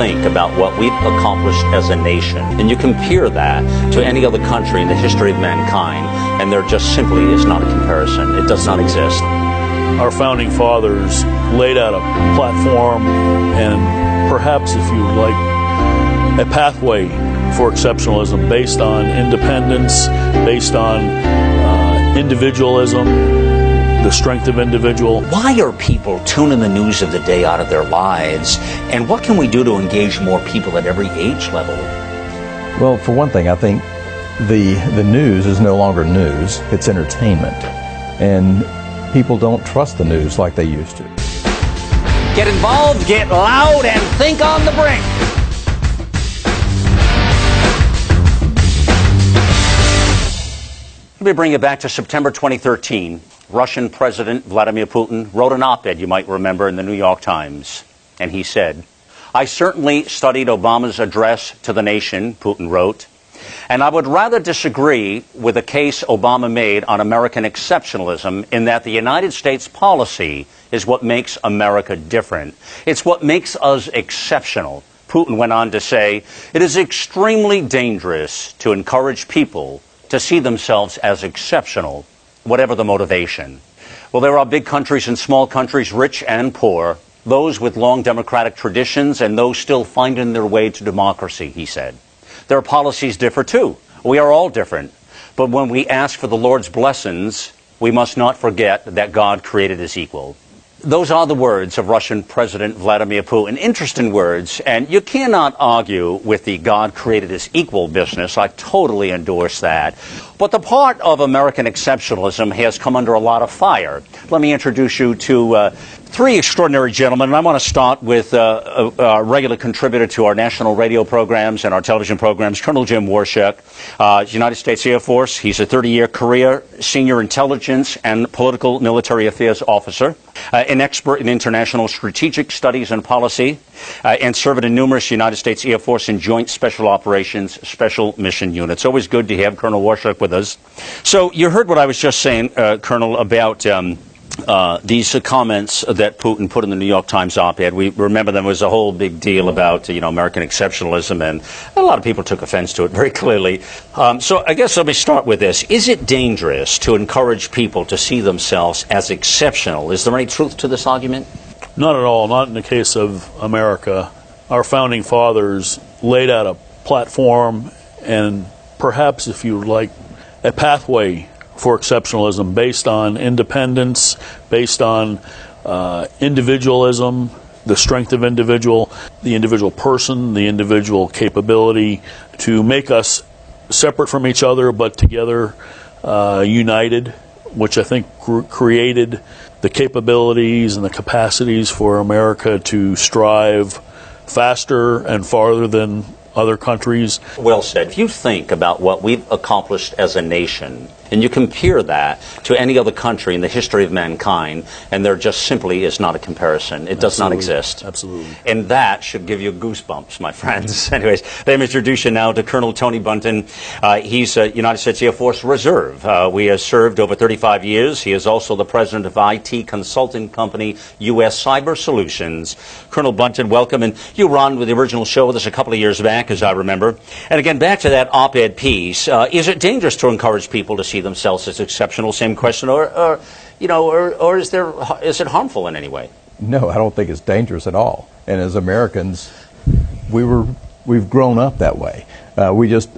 think about what we've accomplished as a nation, and you compare that to any other country in the history of mankind, and there just simply is not a comparison. It does not exist. Our founding fathers laid out a platform and perhaps, if you like, a pathway for exceptionalism based on independence, based on uh, individualism, the strength of individual. Why are people tuning the news of the day out of their lives? And what can we do to engage more people at every age level? Well, for one thing, I think the the news is no longer news; it's entertainment, and people don't trust the news like they used to. Get involved, get loud, and think on the brink. Let me bring you back to September 2013. Russian President Vladimir Putin wrote an op ed, you might remember, in the New York Times. And he said, I certainly studied Obama's address to the nation, Putin wrote, and I would rather disagree with the case Obama made on American exceptionalism in that the United States policy is what makes America different. It's what makes us exceptional. Putin went on to say, it is extremely dangerous to encourage people to see themselves as exceptional, whatever the motivation. Well, there are big countries and small countries, rich and poor, those with long democratic traditions and those still finding their way to democracy, he said. Their policies differ too. We are all different. But when we ask for the Lord's blessings, we must not forget that God created us equal. Those are the words of Russian President Vladimir Putin. Interesting words, and you cannot argue with the God created us equal business. I totally endorse that. But the part of American exceptionalism has come under a lot of fire. Let me introduce you to uh, three extraordinary gentlemen, and I want to start with uh, a, a, regular contributor to our national radio programs and our television programs, Colonel Jim Waurishuk, uh, United States Air Force. He's a 30-year career senior intelligence and political military affairs officer, uh, an expert in international strategic studies and policy, uh, and served in numerous United States Air Force and Joint Special Operations Special Mission Units. Always good to have Colonel Waurishuk with us. So you heard what I was just saying, uh, Colonel, about. Um, uh, these comments that Putin put in the New York Times op-ed, we remember them was a whole big deal about you know American exceptionalism, and a lot of people took offense to it very clearly. Um, so I guess let me start with this: Is it dangerous to encourage people to see themselves as exceptional? Is there any truth to this argument? Not at all. Not in the case of America. Our founding fathers laid out a platform and perhaps, if you like, a pathway for exceptionalism based on independence, based on uh, individualism, the strength of individual, the individual person, the individual capability to make us separate from each other but together uh, united, which I think cr- created the capabilities and the capacities for America to strive faster and farther than other countries. Well said. If you think about what we've accomplished as a nation, and you compare that to any other country in the history of mankind, and there just simply is not a comparison. It does not exist. Absolutely. And that should give you goosebumps, my friends. Anyways, let me introduce you now to Colonel Tony Buntyn. Uh, he's a United States Air Force Reserve. Uh, we have served over 35 years. He is also the president of IT consulting company U.S. Cyber Solutions. Colonel Buntyn, welcome. And you were on with the original show with us a couple of years back, as I remember. And again, back to that op-ed piece. Uh, is it dangerous to encourage people to see themselves as exceptional? Same question, or, or you know, or, or is there is it harmful in any way? No, I don't think it's dangerous at all. And as Americans, we were we've grown up that way. Uh, we just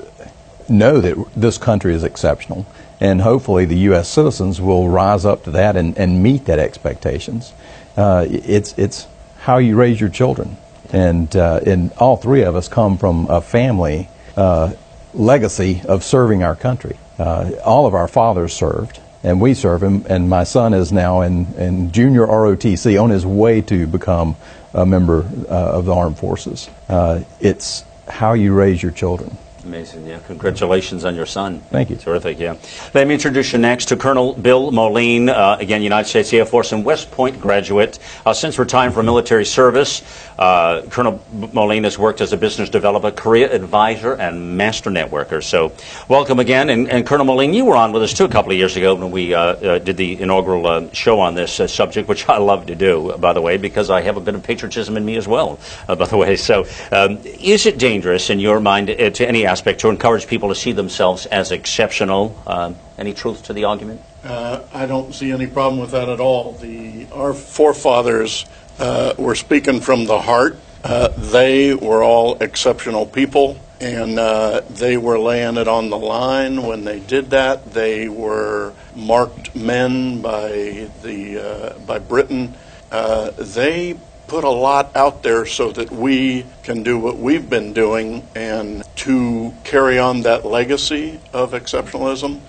know that this country is exceptional, and hopefully the U.S. citizens will rise up to that and, and meet that expectations. Uh, it's it's how you raise your children, and uh, and all three of us come from a family uh, legacy of serving our country. Uh, all of our fathers served, and we serve him. And my son is now in, in junior ROTC on his way to become a member uh, of the armed forces. Uh, it's how you raise your children. Amazing, yeah. Congratulations on your son. Thank you. Terrific, yeah. Let me introduce you next to Colonel Bill Moline, uh, again, United States Air Force and West Point graduate. Uh, since retiring from military service, uh, Colonel Moline has worked as a business developer, career advisor, and master networker. So, welcome again. And, and Colonel Moline, you were on with us too a couple of years ago when we uh, uh, did the inaugural uh, show on this subject, which I love to do, by the way, because I have a bit of patriotism in me as well, by the way. So, um, is it dangerous in your mind to any aspect to encourage people to see themselves as exceptional. Uh, any truth to the argument? Uh, I don't see any problem with that at all. The our forefathers uh, were speaking from the heart. Uh, they were all exceptional people, and uh, they were laying it on the line when they did that. They were marked men by the uh, by Britain. they put a lot out there so that we can do what we've been doing and to carry on that legacy of exceptionalism,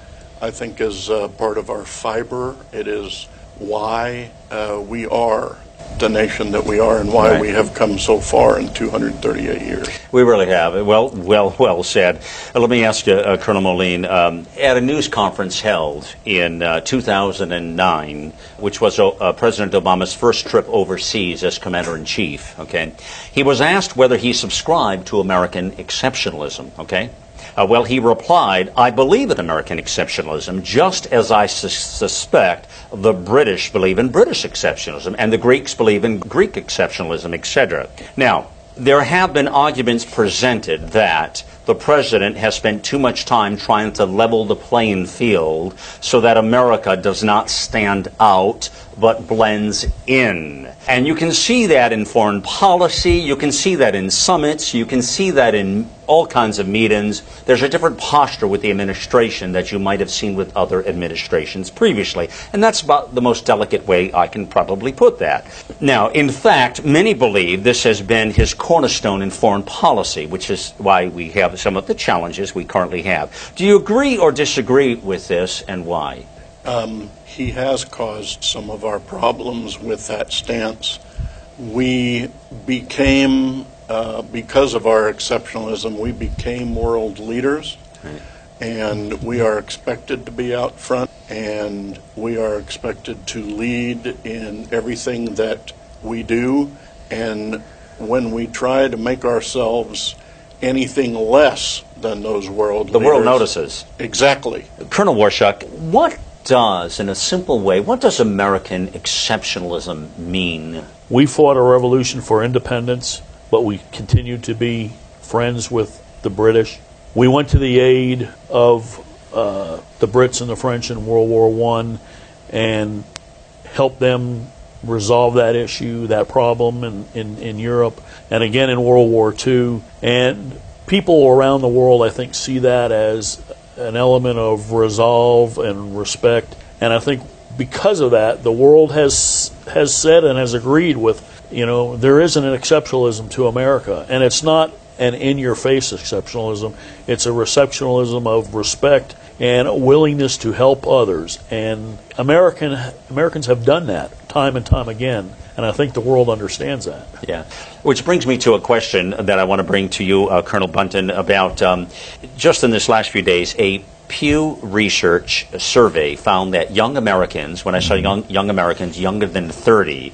I think is uh, part of our fiber. It is why uh, we are the nation that we are and why right. we have come so far in 238 years. We really have. Well, well, well said. Uh, let me ask you, uh, Colonel Moline, um, at a news conference held in uh, 2009, which was uh, President Obama's first trip overseas as Commander in Chief. Okay, he was asked whether he subscribed to American exceptionalism. Okay. Uh, well, he replied, I believe in American exceptionalism, just as I su- suspect the British believe in British exceptionalism, and the Greeks believe in Greek exceptionalism, etc. Now, there have been arguments presented that the president has spent too much time trying to level the playing field so that America does not stand out but blends in. And you can see that in foreign policy, you can see that in summits, you can see that in all kinds of meetings. There's a different posture with the administration that you might have seen with other administrations previously. And that's about the most delicate way I can probably put that. Now, in fact, many believe this has been his cornerstone in foreign policy, which is why we have some of the challenges we currently have. Do you agree or disagree with this, and why? Um, he has caused some of our problems with that stance. We became, uh, because of our exceptionalism, we became world leaders. Right. And we are expected to be out front, and we are expected to lead in everything that we do. And when we try to make ourselves anything less than those world the leaders, world notices. Exactly. Colonel Waurishuk, what does, in a simple way, what does American exceptionalism mean? We fought a revolution for independence, but we continued to be friends with the British. We went to the aid of uh, the Brits and the French in World War One, and helped them resolve that issue, that problem in, in, in Europe, and again in World War II. And people around the world, I think, see that as an element of resolve and respect. And I think because of that, the world has has said and has agreed with you know there isn't an exceptionalism to America, and it's not an in-your-face exceptionalism. It's a receptionalism of respect and a willingness to help others. And American Americans have done that time and time again, and I think the world understands that. Yeah, which brings me to a question that I want to bring to you, uh, Colonel Buntyn, about um, just in this last few days a Pew Research survey found that young Americans, when I say young, young Americans younger than 30,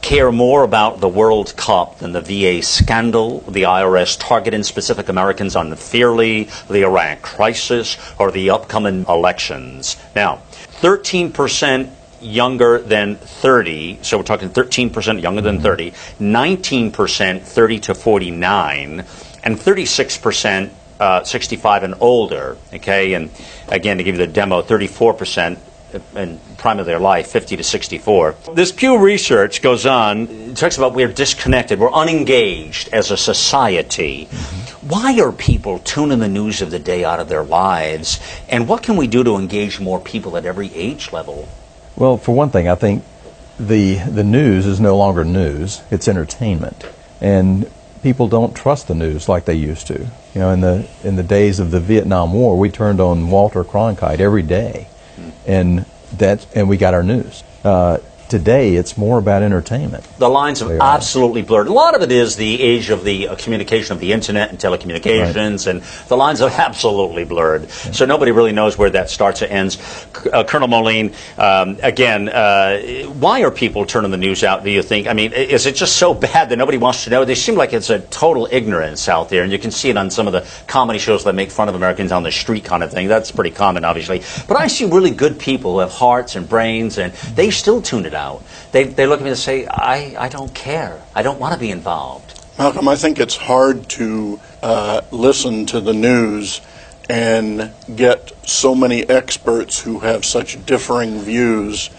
care more about the World Cup than the VA scandal, the IRS targeting specific Americans unfairly, the Iraq crisis, or the upcoming elections. Now, 13% younger than 30, so we're talking 13% younger than 30, 19% 30 to 49, and 36% uh, 65 and older. Okay, and again to give you the demo, 34% in prime of their life, 50 to 64. This Pew research goes on, it talks about we're disconnected, we're unengaged as a society. Why are people tuning the news of the day out of their lives? And what can we do to engage more people at every age level? Well, for one thing, I think the the news is no longer news; it's entertainment, and people don't trust the news like they used to. You know, in the in the days of the Vietnam War, we turned on Walter Cronkite every day, and that and we got our news. Uh, today it's more about entertainment. The lines have are. absolutely blurred. A lot of it is the age of the uh, communication of the internet and telecommunications, and the lines have absolutely blurred. So nobody really knows where that starts or ends. Uh, Colonel Moline, um, again, uh, why are people turning the news out? Do you think? I mean, is it just so bad that nobody wants to know? They seem like it's a total ignorance out there, and you can see it on some of the comedy shows that make fun of Americans on the street, kind of thing. That's pretty common, obviously. But I see really good people who have hearts and brains, and they still tune it out. They, they look at me and say, I, I don't care. I don't want to be involved. Malcolm, I think it's hard to uh, listen to the news and get so many experts who have such differing views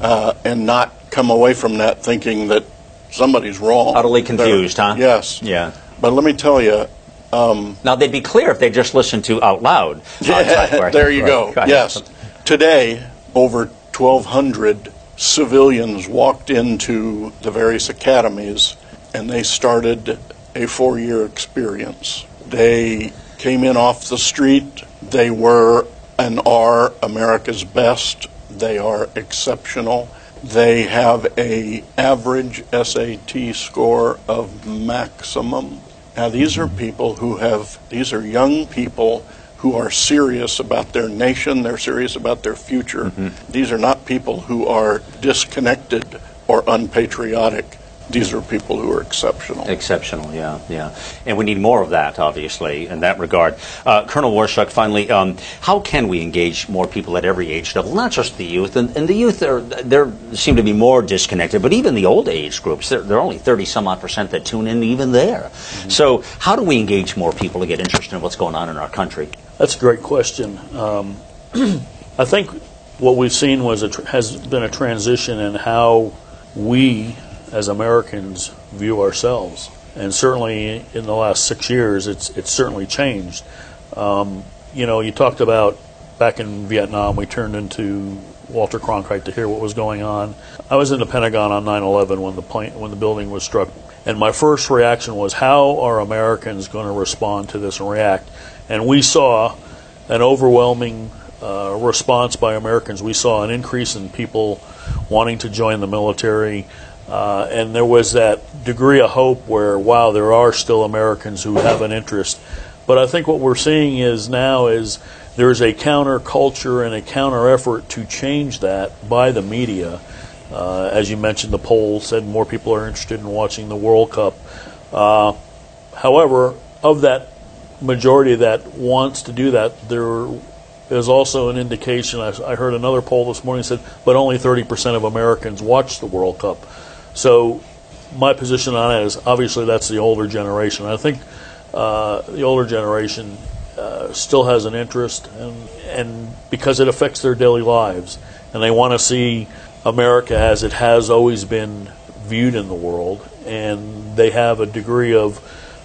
uh, and not come away from that thinking that somebody's wrong. Utterly confused, They're- huh? Yes. Yeah. But let me tell you, Now, they'd be clear if they just listened to Out Loud. Typewriter. there you go. Yes. Today, over 1,200 civilians walked into the various academies and they started a four year experience. They came in off the street. They were and are America's best. They are exceptional. They have a average SAT score of maximum. Now these are people who have these are young people who are serious about their nation, they're serious about their future. These are not people who are disconnected or unpatriotic. These are people who are exceptional. Exceptional, yeah, yeah. And we need more of that, obviously, in that regard. Uh, Colonel Waurishuk, finally, um, how can we engage more people at every age level, not just the youth? And, and the youth, are, there seem to be more disconnected, but even the old age groups, there, there are only 30 some odd percent that tune in, even there. So, how do we engage more people to get interested in what's going on in our country? That's a great question. Um, I think what we've seen was a tr- has been a transition in how we, as Americans, view ourselves, and certainly in the last six years, it's it's certainly changed. Um, you know, you talked about back in Vietnam, we turned into Walter Cronkite to hear what was going on. I was in the Pentagon on 9/11 when the plane when the building was struck, and my first reaction was, how are Americans going to respond to this and react? And we saw an overwhelming uh, response by Americans. We saw an increase in people wanting to join the military. Uh, and there was that degree of hope where, wow, there are still Americans who have an interest. But I think what we're seeing is now is there's a counterculture and a counter effort to change that by the media. Uh, as you mentioned, the poll said more people are interested in watching the World Cup. Uh, however, of that majority that wants to do that, there is also an indication. I, I heard another poll this morning said, but only 30% of Americans watch the World Cup. So, my position on it is obviously that's the older generation. I think uh, the older generation uh, still has an interest, and, and because it affects their daily lives, and they want to see America as it has always been viewed in the world, and they have a degree of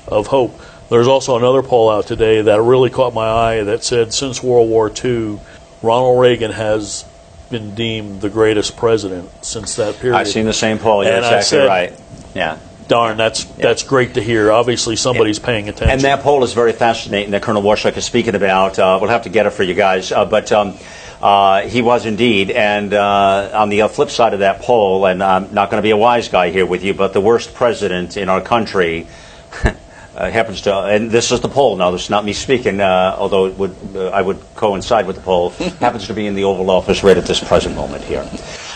of hope. There's also another poll out today that really caught my eye that said since World War II, Ronald Reagan has been deemed the greatest president since that period. I've seen the same poll. You're And exactly said- right. Yeah. Darn, that's that's great to hear. Obviously, somebody's paying attention. And that poll is very fascinating that Colonel Waurishuk is speaking about. Uh, we'll have to get it for you guys. Uh, but um, uh, he was indeed. And uh, on the uh, flip side of that poll, and I'm not going to be a wise guy here with you, but the worst president in our country. Uh, happens to, and this is the poll. Now, this is not me speaking, uh, although it would, uh, I would coincide with the poll. happens to be in the Oval Office right at this present moment here.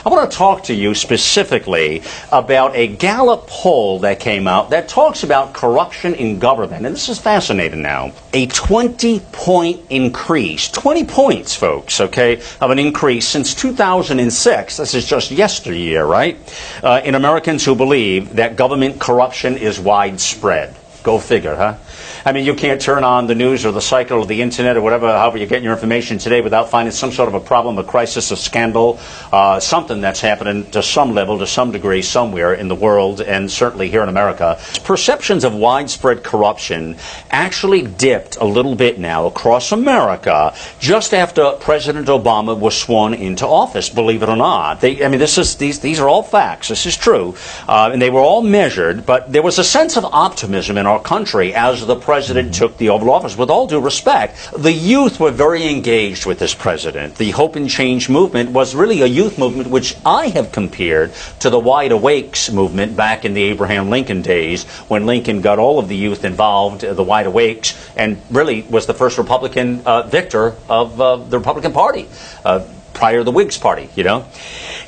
I want to talk to you specifically about a Gallup poll that came out that talks about corruption in government. And this is fascinating now. A 20 point increase, 20 points, folks, okay, of an increase since 2006. This is just yesteryear, right? Uh, in Americans who believe that government corruption is widespread. Go figure, huh? I mean, you can't turn on the news or the cycle or the internet or whatever, however you're getting your information today without finding some sort of a problem, a crisis, a scandal, uh, something that's happening to some level, to some degree, somewhere in the world, and certainly here in America. Perceptions of widespread corruption actually dipped a little bit now across America just after President Obama was sworn into office, believe it or not. They, I mean, this is, these, these are all facts. This is true. Uh, and they were all measured, but there was a sense of optimism in our country as the president took the Oval Office. With all due respect, the youth were very engaged with this president. The Hope and Change movement was really a youth movement which I have compared to the Wide Awakes movement back in the Abraham Lincoln days when Lincoln got all of the youth involved, the Wide Awakes, and really was the first Republican uh, victor of uh, the Republican Party. Uh, prior to the Whigs Party, you know?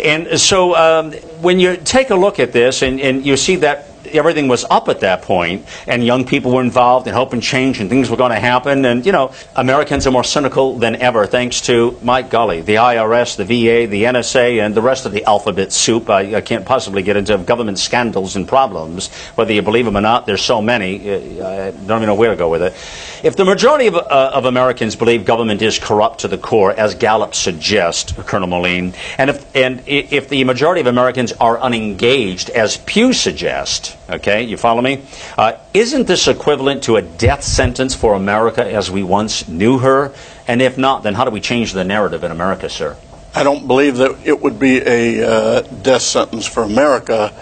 And so um, when you take a look at this and, and you see that everything was up at that point, and young people were involved in helping change, and things were going to happen. And you know, Americans are more cynical than ever, thanks to my golly, the IRS, the VA, the NSA, and the rest of the alphabet soup. I, I can't possibly get into government scandals and problems, whether you believe them or not. There's so many, uh, I don't even know where to go with it. If the majority of, uh, of Americans believe government is corrupt to the core, as Gallup suggests, Colonel Moline, and if and if the majority of Americans are unengaged, as Pew suggests, Okay, you follow me? Uh, isn't this equivalent to a death sentence for America as we once knew her? And if not, then how do we change the narrative in America, sir? I don't believe that it would be a uh, death sentence for America.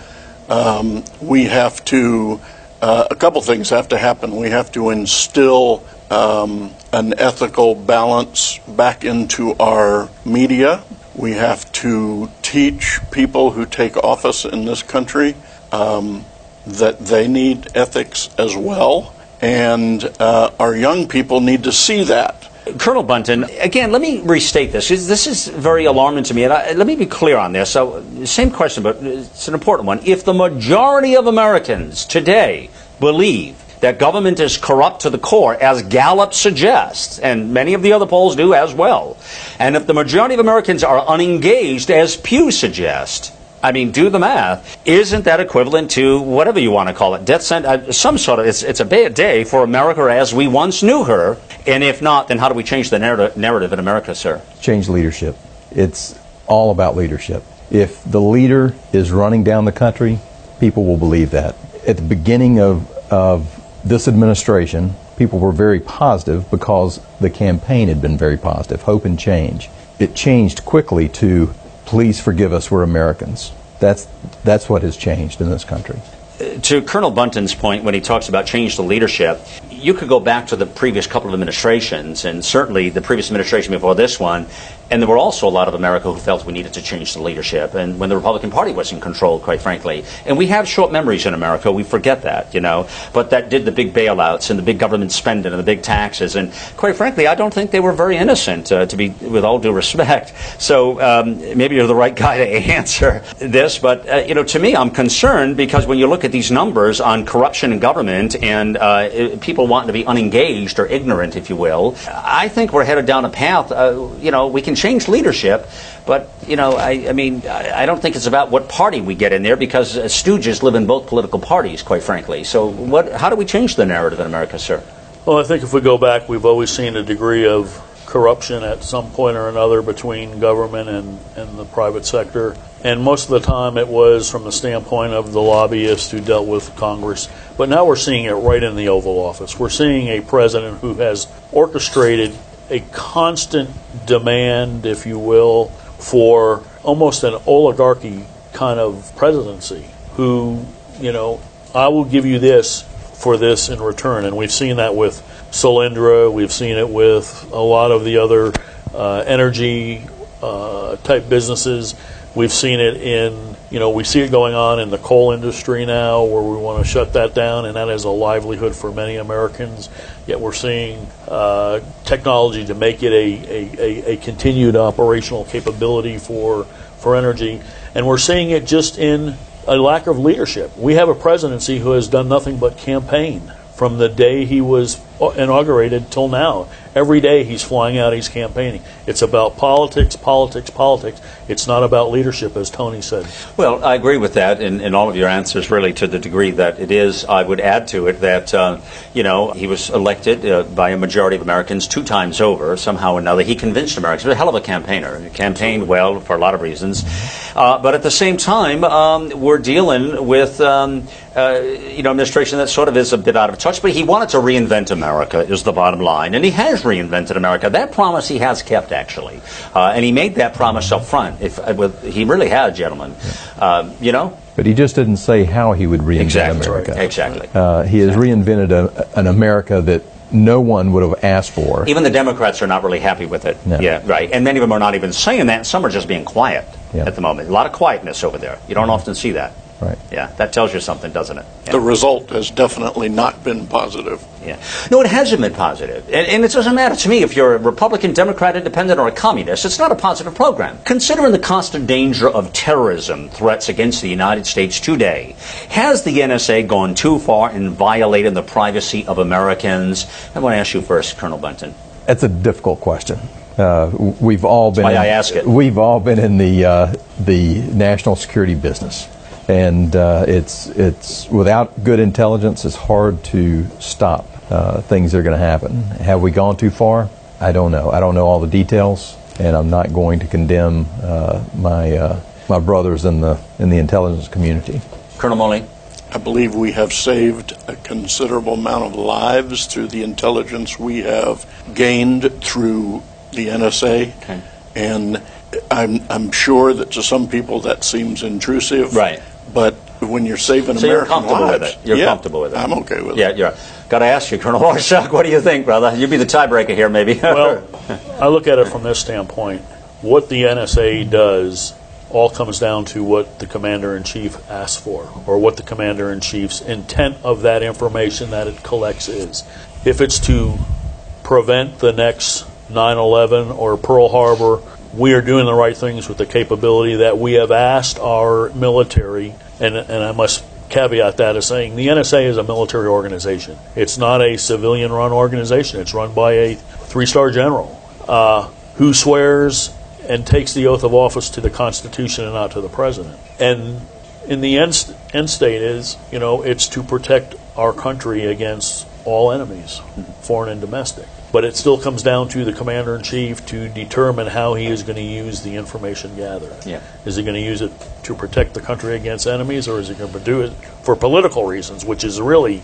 Um, we have to, uh, a couple things have to happen. We have to instill um, an ethical balance back into our media. We have to teach people who take office in this country um, that they need ethics as well, and uh, our young people need to see that. Colonel Buntyn, again, let me restate this. This is very alarming to me, and I, let me be clear on this. So, same question, but it's an important one. If the majority of Americans today believe that government is corrupt to the core, as Gallup suggests, and many of the other polls do as well, and if the majority of Americans are unengaged, as Pew suggests, I mean, do the math. Isn't that equivalent to whatever you want to call it, death sentence? Uh, some sort of. It's, it's a bad day for America as we once knew her. And if not, then how do we change the narrative, narrative in America, sir? Change leadership. It's all about leadership. If the leader is running down the country, people will believe that. At the beginning of, of this administration, people were very positive because the campaign had been very positive, hope and change. It changed quickly to please forgive us, we're Americans. That's, that's what has changed in this country. To Colonel Buntyn's point, when he talks about change the leadership, you could go back to the previous couple of administrations, and certainly the previous administration before this one, and there were also a lot of America who felt we needed to change the leadership. And when the Republican Party was in control, quite frankly, and we have short memories in America, we forget that, you know. But that did the big bailouts and the big government spending and the big taxes, and quite frankly, I don't think they were very innocent, uh, to be with all due respect. So um, maybe you're the right guy to answer this, but uh, you know, to me, I'm concerned because when you look at these numbers on corruption in government and uh, people wanting to be unengaged or ignorant, if you will, I think we're headed down a path. Uh, you know, we can change leadership, but you know, I, I mean, I, I, don't think it's about what party we get in there because uh, stooges live in both political parties, quite frankly. So, what? How do we change the narrative in America, sir? Well, I think if we go back, we've always seen a degree of corruption at some point or another between government and, and the private sector. And most of the time it was from the standpoint of the lobbyists who dealt with Congress. But now we're seeing it right in the Oval Office. We're seeing a president who has orchestrated a constant demand, if you will, for almost an oligarchy kind of presidency who, you know, I will give you this for this in return. And we've seen that with Solyndra, we've seen it with a lot of the other uh, energy uh, type businesses. We've seen it in, you know, we see it going on in the coal industry now where we want to shut that down, and that is a livelihood for many Americans. Yet we're seeing uh, technology to make it a, a, a, continued operational capability for, for energy. And we're seeing it just in a lack of leadership. We have a presidency who has done nothing but campaign from the day he was inaugurated till now. Every day he's flying out, he's campaigning. It's about politics, politics, politics. It's not about leadership, as Tony said. Well, I agree with that in, in all of your answers, really, to the degree that it is. I would add to it that, uh, you know, he was elected uh, by a majority of Americans two times over, somehow or another. He convinced Americans. He was a hell of a campaigner. He campaigned well for a lot of reasons. Uh, but at the same time, um, we're dealing with, um, uh, you know, administration that sort of is a bit out of touch. But he wanted to reinvent America, is the bottom line. And he has reinvented America. That promise he has kept, actually, uh, and he made that promise up front. If uh, with, he really had, gentlemen, uh, you know, But he just didn't say how he would reinvent exactly, America. exactly. Uh, he has reinvented a, an America that no one would have asked for. Even the Democrats are not really happy with it. No. Yeah, right. And many of them are not even saying that. Some are just being quiet Yeah. at the moment. A lot of quietness over there. You don't often see that. Right. Yeah, that tells you something, doesn't it? Yeah. The result has definitely not been positive. Yeah. No, it hasn't been positive. And, and it doesn't matter to me if you're a Republican, Democrat, Independent, or a communist. It's not a positive program. Considering the constant danger of terrorism threats against the United States today, has the NSA gone too far in violating the privacy of Americans? I want to ask you first, Colonel Buntyn. That's a difficult question. Uh, we've all been. why in, I ask it. We've all been in the uh, the national security business, and uh, it's it's without good intelligence, it's hard to stop uh, things that are going to happen. Have we gone too far? I don't know. I don't know all the details, and I'm not going to condemn uh, my uh, my brothers in the in the intelligence community. Colonel Moline? I believe we have saved a considerable amount of lives through the intelligence we have gained through the NSA. Okay. And I'm, I'm sure that to some people that seems intrusive. Right. But when you're saving So you're American comfortable with it? You're yeah, comfortable with it? I'm okay with Yeah, it. Yeah, you're. Got to ask you, Colonel Horshack, what do you think, brother? You'd be the tiebreaker here, maybe. Well, I look at it from this standpoint. What the NSA does all comes down to what the commander in chief asks for, or what the commander in chief's intent of that information that it collects is. If it's to prevent the next 9 11 or Pearl Harbor, we are doing the right things with the capability that we have asked our military, and, and I must caveat that as saying the NSA is a military organization. It's not a civilian run organization, it's run by a three star general uh, who swears and takes the oath of office to the Constitution and not to the president. And in the end, end state is, you know, it's to protect our country against all enemies, foreign and domestic. But it still comes down to the commander in chief to determine how he is going to use the information gathered. Yeah. Is he going to use it to protect the country against enemies, or is he going to do it for political reasons, which is really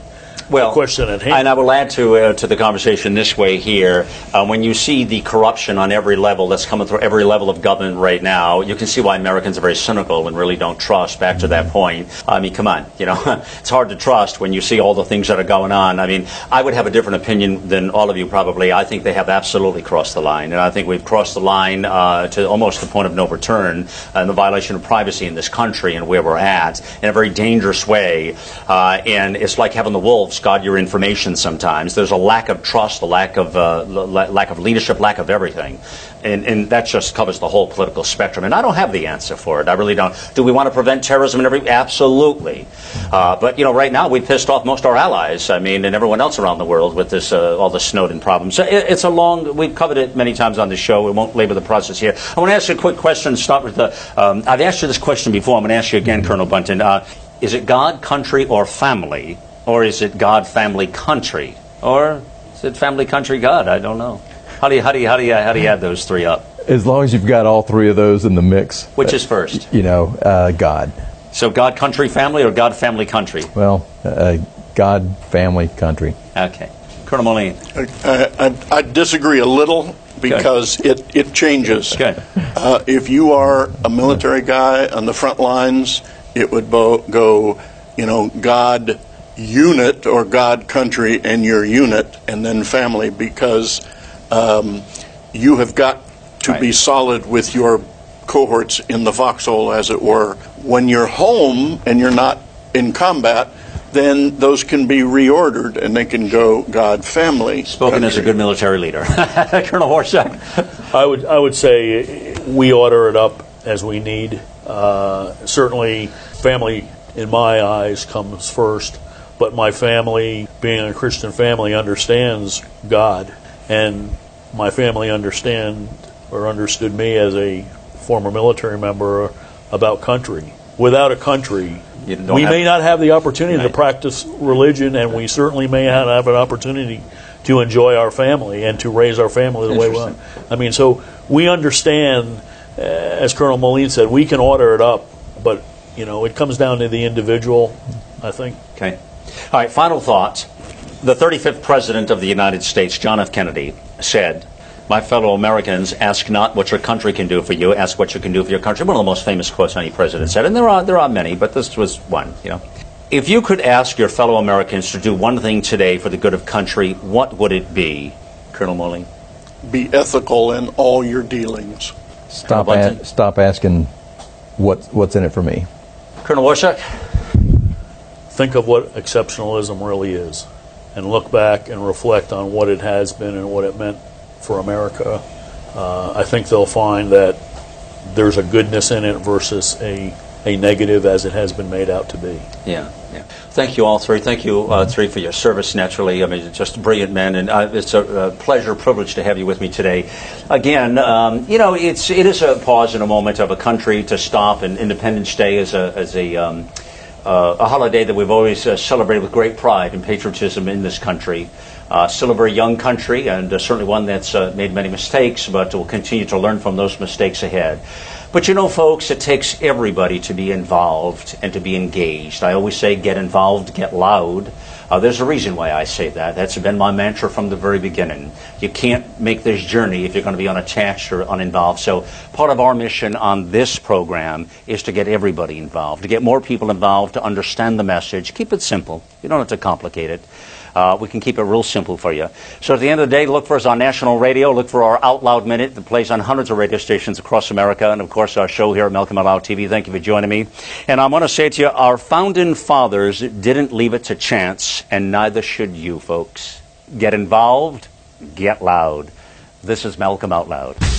well, question at hand? And I will add to uh, to the conversation this way here. Uh, when you see the corruption on every level that's coming through every level of government right now, you can see why Americans are very cynical and really don't trust. Back to that point, I mean, come on, you know, it's hard to trust when you see all the things that are going on. I mean, I would have a different opinion than all of you probably. I think they have absolutely crossed the line, and I think we've crossed the line uh, to almost the point of no return and the violation of privacy in this country and where we're at in a very dangerous way. Uh, and it's like having the wolves guard your information sometimes. There's a lack of trust, a lack of uh, lack of leadership, lack of everything, and, and that just covers the whole political spectrum. And I don't have the answer for it. I really don't. Do we want to prevent terrorism and? Absolutely. Uh, but you know, right now we pissed off most of our allies. I mean, and everyone else around the world with this uh, all the Snowden problems. So it, it's a long. We've covered it many times on the show. We won't labor the process here. I want to ask you a quick question. Start with the. Um, I've asked you this question before. I'm going to ask you again, Colonel Buntyn. Uh, is it God, country, or family? Or is it God, family, country? Or is it family, country, God? I don't know. How do you how do you how do you how do you add those three up? As long as you've got all three of those in the mix, Which is first? you know, uh, God. So God, country, family, or God, family, country? Well, uh, God, family, country. Okay, Colonel Moline. I, I, I disagree a little because it, it changes. Good. Uh, if you are a military guy on the front lines, it would bo- go, you know, God unit or God country and your unit and then family because um, you have got to be solid with your cohorts in the foxhole, as it were. When you're home and you're not in combat, then those can be reordered and they can go God family. Spoken as a good military leader. Colonel Horshack. I would I would say we order it up as we need. Uh, certainly, family in my eyes comes first, but my family, being a Christian family, understands God, and my family understand or understood me as a former military member about country. Without a country, we may not have the opportunity to practice religion, and we certainly may not have an opportunity to enjoy our family and to raise our family the way we want. I mean, so we understand, uh, as Colonel Moline said, we can order it up, but you know, it comes down to the individual. I think. Okay. All right, final thoughts. The 35th President of the United States, John F. Kennedy, said, My fellow Americans, ask not what your country can do for you, ask what you can do for your country. One of the most famous quotes any president said, and there are, there are many, but this was one, you know. If you could ask your fellow Americans to do one thing today for the good of country, what would it be, Colonel Morley? Be ethical in all your dealings. Stop, Colonel a- stop asking what, what's in it for me. Colonel Waurishuk? Think of what exceptionalism really is and look back and reflect on what it has been and what it meant for America. Uh, I think they'll find that there's a goodness in it versus a, a negative as it has been made out to be. Yeah, yeah. Thank you all three. Thank you uh, three for your service. Naturally, I mean, just brilliant men, and uh, it's a, a pleasure, privilege to have you with me today. Again, um, you know, it's it is a pause and a moment of a country to stop, and Independence Day is a as a um, a holiday that we've always uh, celebrated with great pride and patriotism in this country. Uh, still a very young country, and uh, certainly one that's uh, made many mistakes, but will continue to learn from those mistakes ahead. But you know, folks, it takes everybody to be involved and to be engaged. I always say, get involved, get loud. Uh, there's a reason why I say that. That's been my mantra from the very beginning. You can't make this journey if you're going to be unattached or uninvolved. So, part of our mission on this program is to get everybody involved, to get more people involved, to understand the message. Keep it simple. You don't have to complicate it. Uh, we can keep it real simple for you. So at the end of the day, look for us on national radio. Look for our Out Loud Minute that plays on hundreds of radio stations across America. And of course, our show here at Malcolm Out Loud TV. Thank you for joining me. And I want to say to you, our founding fathers didn't leave it to chance, and neither should you, folks. Get involved, get loud. This is Malcolm Out Loud.